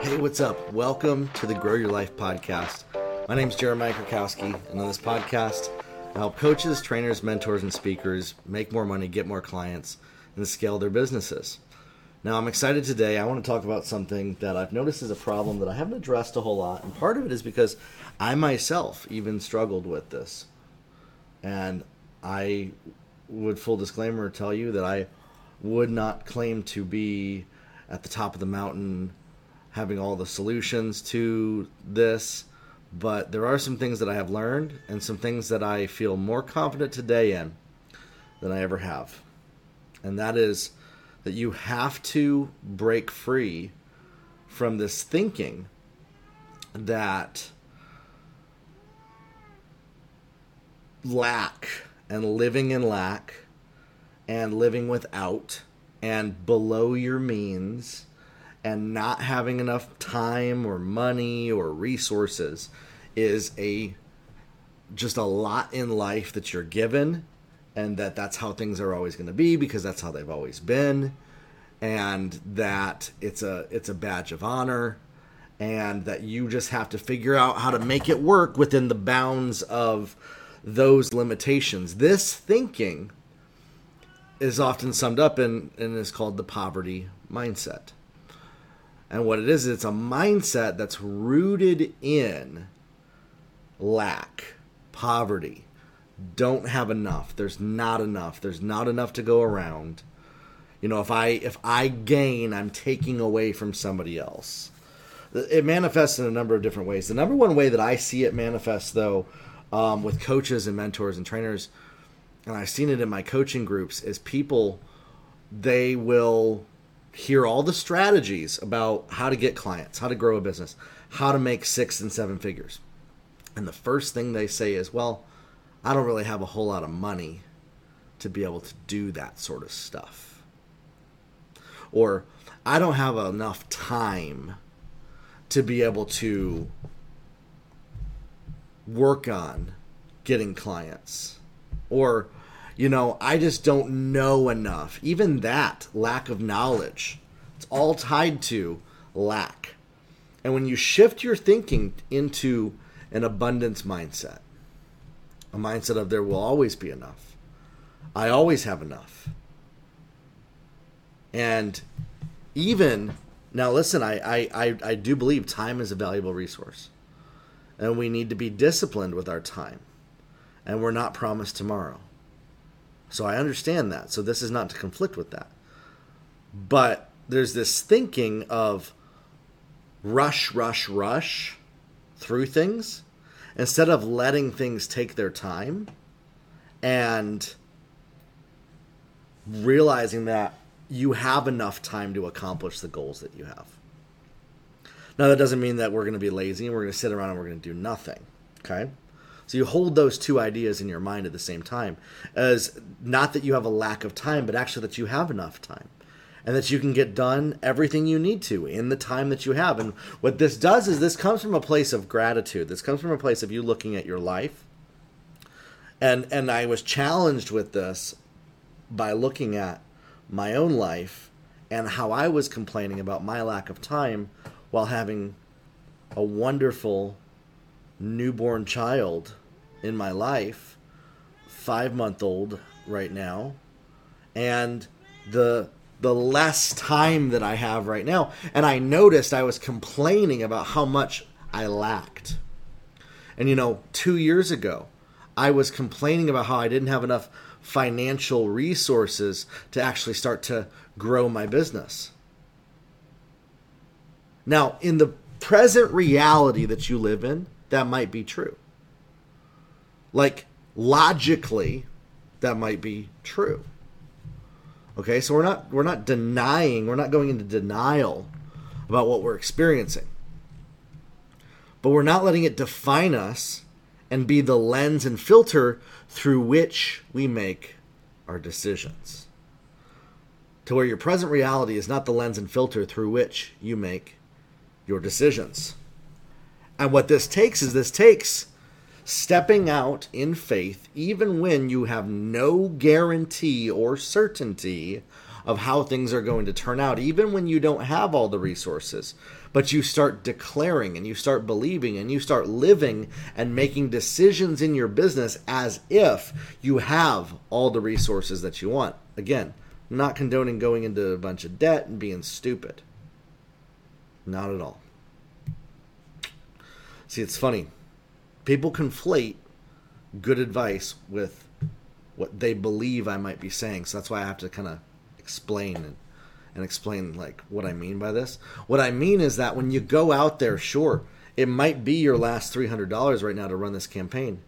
Hey, what's up? Welcome to the Grow Your Life podcast. My name is Jeremiah Krakowski, and on this podcast, I help coaches, trainers, mentors, and speakers make more money, get more clients, and scale their businesses. Now, I'm excited today. I want to talk about something that I've noticed is a problem that I haven't addressed a whole lot, and part of it is because I myself even struggled with this. And I would, full disclaimer, tell you that I would not claim to be at the top of the mountain having all the solutions to this, but there are some things that I have learned and some things that I feel more confident today in than I ever have. And that is that you have to break free from this thinking that lack and living in lack and living without and below your means and not having enough time or money or resources is a just a lot in life that you're given and that that's how things are always going to be because that's how they've always been. And that it's a it's a badge of honor and that you just have to figure out how to make it work within the bounds of those limitations. This thinking is often summed up in and is called the poverty mindset and what it is, it's a mindset that's rooted in lack, poverty, don't have enough. There's not enough. There's not enough to go around. You know, if I if I gain, I'm taking away from somebody else. It manifests in a number of different ways. The number one way that I see it manifest, though, um, with coaches and mentors and trainers, and I've seen it in my coaching groups, is people they will hear all the strategies about how to get clients, how to grow a business, how to make six and seven figures. And the first thing they say is, well, I don't really have a whole lot of money to be able to do that sort of stuff. Or I don't have enough time to be able to work on getting clients. Or you know, I just don't know enough. Even that lack of knowledge, it's all tied to lack. And when you shift your thinking into an abundance mindset, a mindset of there will always be enough, I always have enough. And even now, listen, I, I, I, I do believe time is a valuable resource. And we need to be disciplined with our time. And we're not promised tomorrow. So I understand that. So this is not to conflict with that. But there's this thinking of rush, rush, rush through things instead of letting things take their time and realizing that you have enough time to accomplish the goals that you have. Now, that doesn't mean that we're going to be lazy and we're going to sit around and we're going to do nothing. Okay? So you hold those two ideas in your mind at the same time as not that you have a lack of time, but actually that you have enough time and that you can get done everything you need to in the time that you have. And what this does is this comes from a place of gratitude. This comes from a place of you looking at your life. And and I was challenged with this by looking at my own life and how I was complaining about my lack of time while having a wonderful newborn child in my life, five month old right now, and the the less time that I have right now. And I noticed I was complaining about how much I lacked. And you know, two years ago, I was complaining about how I didn't have enough financial resources to actually start to grow my business. Now, in the present reality that you live in, that might be true. Like logically, that might be true. Okay, so we're not we're not denying, we're not going into denial about what we're experiencing. But we're not letting it define us and be the lens and filter through which we make our decisions. To where your present reality is not the lens and filter through which you make your decisions. And what this takes is this takes stepping out in faith, even when you have no guarantee or certainty of how things are going to turn out, even when you don't have all the resources. but you start declaring and you start believing and you start living and making decisions in your business as if you have all the resources that you want. Again, not condoning going into a bunch of debt and being stupid. Not at all. See, it's funny. People conflate good advice with what they believe I might be saying. So that's why I have to kind of explain and, and explain like what I mean by this. What I mean is that when you go out there, sure, it might be your last $300 right now to run this campaign.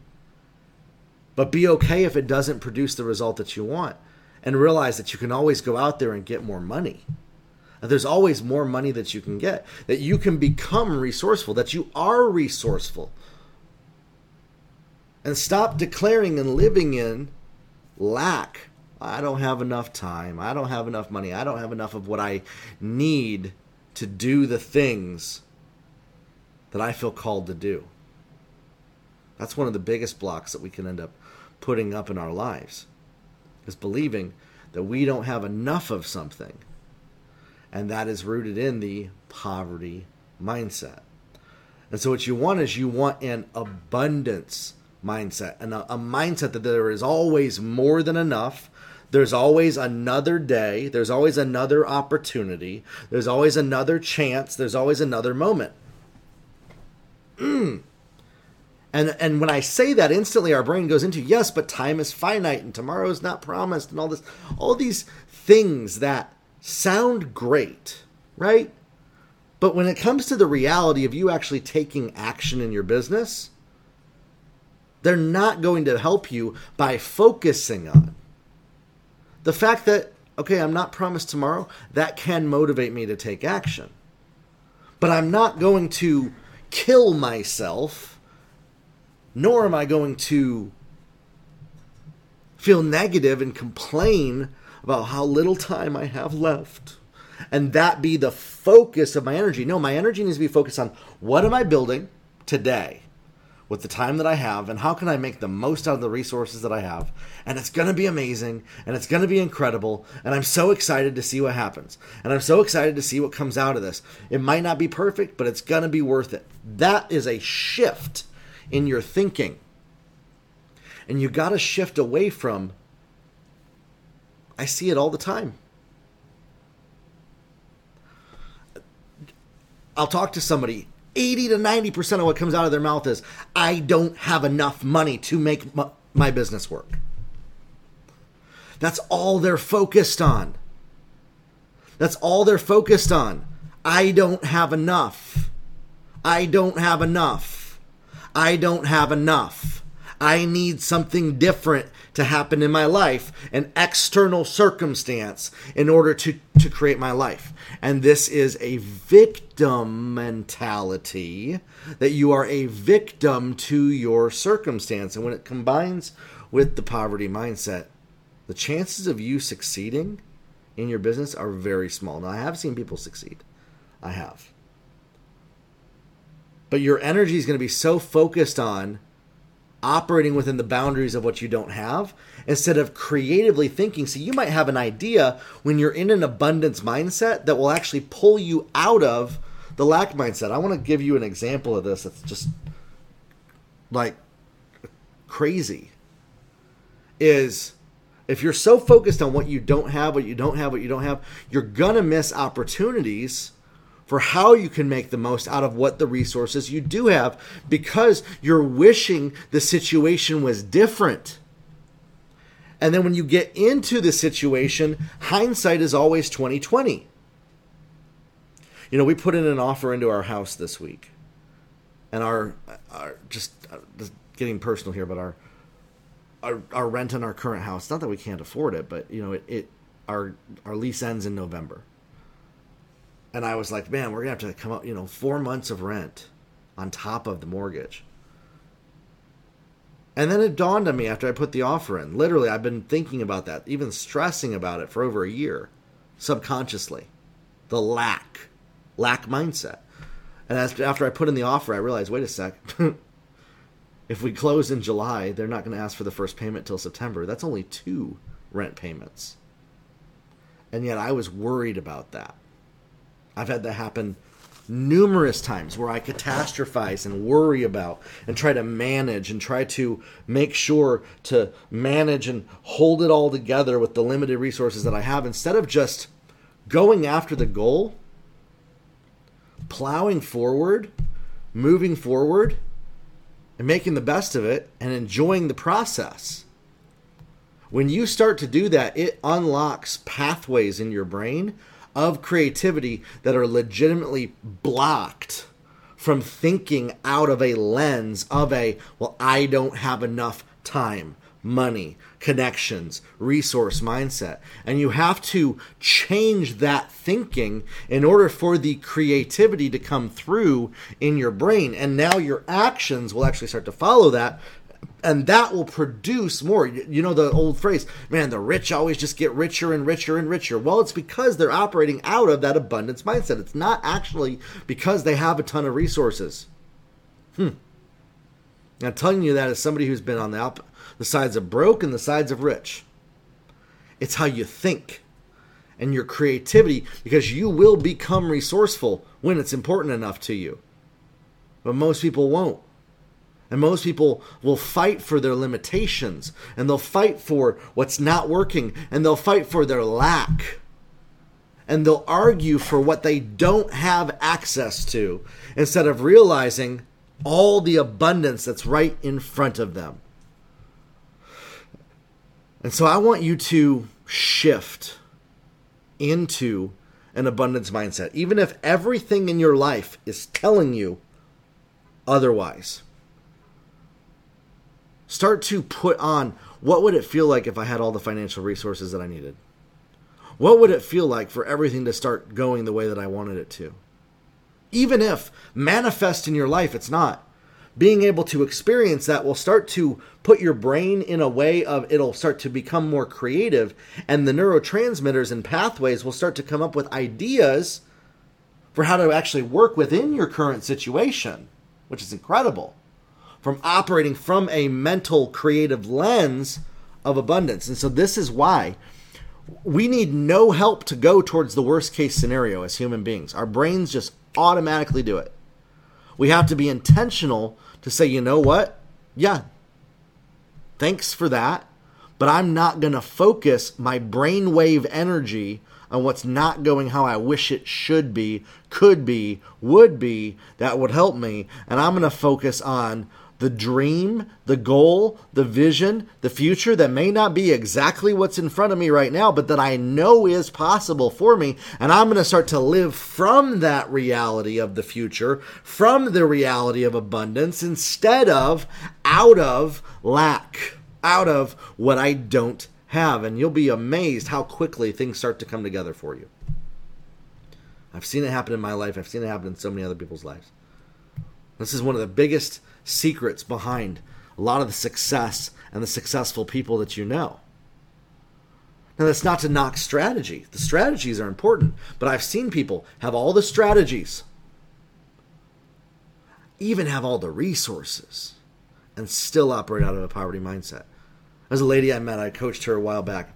But be okay if it doesn't produce the result that you want and realize that you can always go out there and get more money. There's always more money that you can get, that you can become resourceful, that you are resourceful. And stop declaring and living in lack. I don't have enough time. I don't have enough money. I don't have enough of what I need to do the things that I feel called to do. That's one of the biggest blocks that we can end up putting up in our lives is believing that we don't have enough of something. And that is rooted in the poverty mindset. And so, what you want is you want an abundance mindset and a, a mindset that there is always more than enough. There's always another day. There's always another opportunity. There's always another chance. There's always another moment. Mm. And and when I say that, instantly our brain goes into yes, but time is finite and tomorrow is not promised, and all this, all these things that sound great, right? But when it comes to the reality of you actually taking action in your business, they're not going to help you by focusing on the fact that okay, I'm not promised tomorrow. That can motivate me to take action, but I'm not going to kill myself nor am I going to feel negative and complain about how little time I have left and that be the focus of my energy. No, my energy needs to be focused on what am I building today with the time that I have and how can I make the most out of the resources that I have. And it's going to be amazing and it's going to be incredible. And I'm so excited to see what happens. And I'm so excited to see what comes out of this. It might not be perfect, but it's going to be worth it. That is a shift in your thinking. And you got to shift away from, I see it all the time. I'll talk to somebody. 80 to 90% of what comes out of their mouth is, I don't have enough money to make my, my business work. That's all they're focused on. That's all they're focused on. I don't have enough. I don't have enough. I don't have enough. I need something different to happen in my life, an external circumstance, in order to, to create my life. And this is a victim mentality that you are a victim to your circumstance. And when it combines with the poverty mindset, the chances of you succeeding in your business are very small. Now, I have seen people succeed. I have. But your energy is going to be so focused on operating within the boundaries of what you don't have instead of creatively thinking. So you might have an idea when you're in an abundance mindset that will actually pull you out of the lack mindset. I want to give you an example of this that's just like crazy. Is if you're so focused on what you don't have, what you don't have, what you don't have, you're going to miss opportunities for how you can make the most out of what the resources you do have because you're wishing the situation was different. And then when you get into the situation, hindsight is always 2020. You know, we put in an offer into our house this week. And our, our just, uh, just getting personal here, but our, our our rent on our current house, not that we can't afford it, but you know, it, it our our lease ends in November and I was like, man, we're gonna have to come up, you know, four months of rent on top of the mortgage. And then it dawned on me after I put the offer in. Literally, I've been thinking about that, even stressing about it for over a year, subconsciously. The lack, lack mindset. And after I put in the offer, I realized, wait a sec. if we close in July, they're not going to ask for the first payment till September. That's only two rent payments. And yet I was worried about that. I've had that happen numerous times where I catastrophize and worry about and try to manage and try to make sure to manage and hold it all together with the limited resources that I have instead of just going after the goal, plowing forward, moving forward, and making the best of it and enjoying the process. When you start to do that, it unlocks pathways in your brain of creativity that are legitimately blocked from thinking out of a lens of a, well, I don't have enough time, money, connections, resource mindset. And you have to change that thinking in order for the creativity to come through in your brain. And now your actions will actually start to follow that and that will produce more. You know the old phrase, man, the rich always just get richer and richer and richer. Well, it's because they're operating out of that abundance mindset. It's not actually because they have a ton of resources. Hmm. I'm telling you that as somebody who's been on the op- the sides of broke and the sides of rich. It's how you think and your creativity because you will become resourceful when it's important enough to you. But most people won't. And most people will fight for their limitations and they'll fight for what's not working and they'll fight for their lack. And they'll argue for what they don't have access to instead of realizing all the abundance that's right in front of them. And so I want you to shift into an abundance mindset, even if everything in your life is telling you otherwise start to put on what would it feel like if I had all the financial resources that I needed? What would it feel like for everything to start going the way that I wanted it to? Even if manifest in your life it's not. Being able to experience that will start to put your brain in a way of it'll start to become more creative and the neurotransmitters and pathways will start to come up with ideas for how to actually work within your current situation, which is incredible from operating from a mental creative lens of abundance. And so this is why we need no help to go towards the worst case scenario as human beings. Our brains just automatically do it. We have to be intentional to say, you know what? Yeah, thanks for that. But I'm not going to focus my brainwave energy on what's not going how I wish it should be, could be, would be, that would help me. And I'm going to focus on the dream, the goal, the vision, the future that may not be exactly what's in front of me right now, but that I know is possible for me. And I'm going to start to live from that reality of the future, from the reality of abundance, instead of out of lack, out of what I don't have. And you'll be amazed how quickly things start to come together for you. I've seen it happen in my life, I've seen it happen in so many other people's lives. This is one of the biggest secrets behind a lot of the success and the successful people that you know. Now, that's not to knock strategy. The strategies are important, but I've seen people have all the strategies, even have all the resources, and still operate out of a poverty mindset. There's a lady I met, I coached her a while back.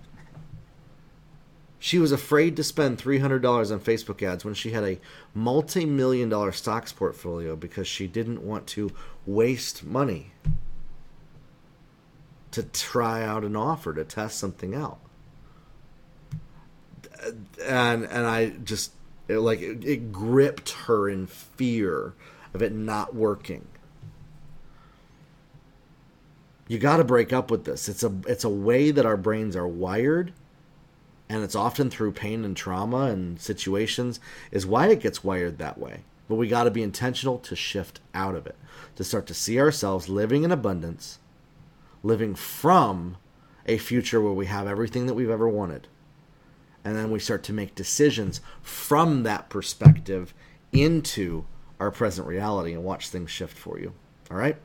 She was afraid to spend $300 on Facebook ads when she had a multi million dollar stocks portfolio because she didn't want to waste money to try out an offer, to test something out. And, and I just, it, like, it, it gripped her in fear of it not working you got to break up with this. It's a it's a way that our brains are wired and it's often through pain and trauma and situations, is why it gets wired that way. But we got to be intentional to shift out of it, to start to see ourselves living in abundance, living from a future where we have everything that we've ever wanted. And then we start to make decisions from that perspective into our present reality and watch things shift for you. All right?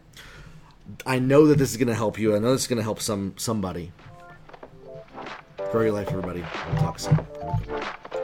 I know that this is going to help you. I know this is going to help some somebody. Grow your life, everybody. We'll talk soon.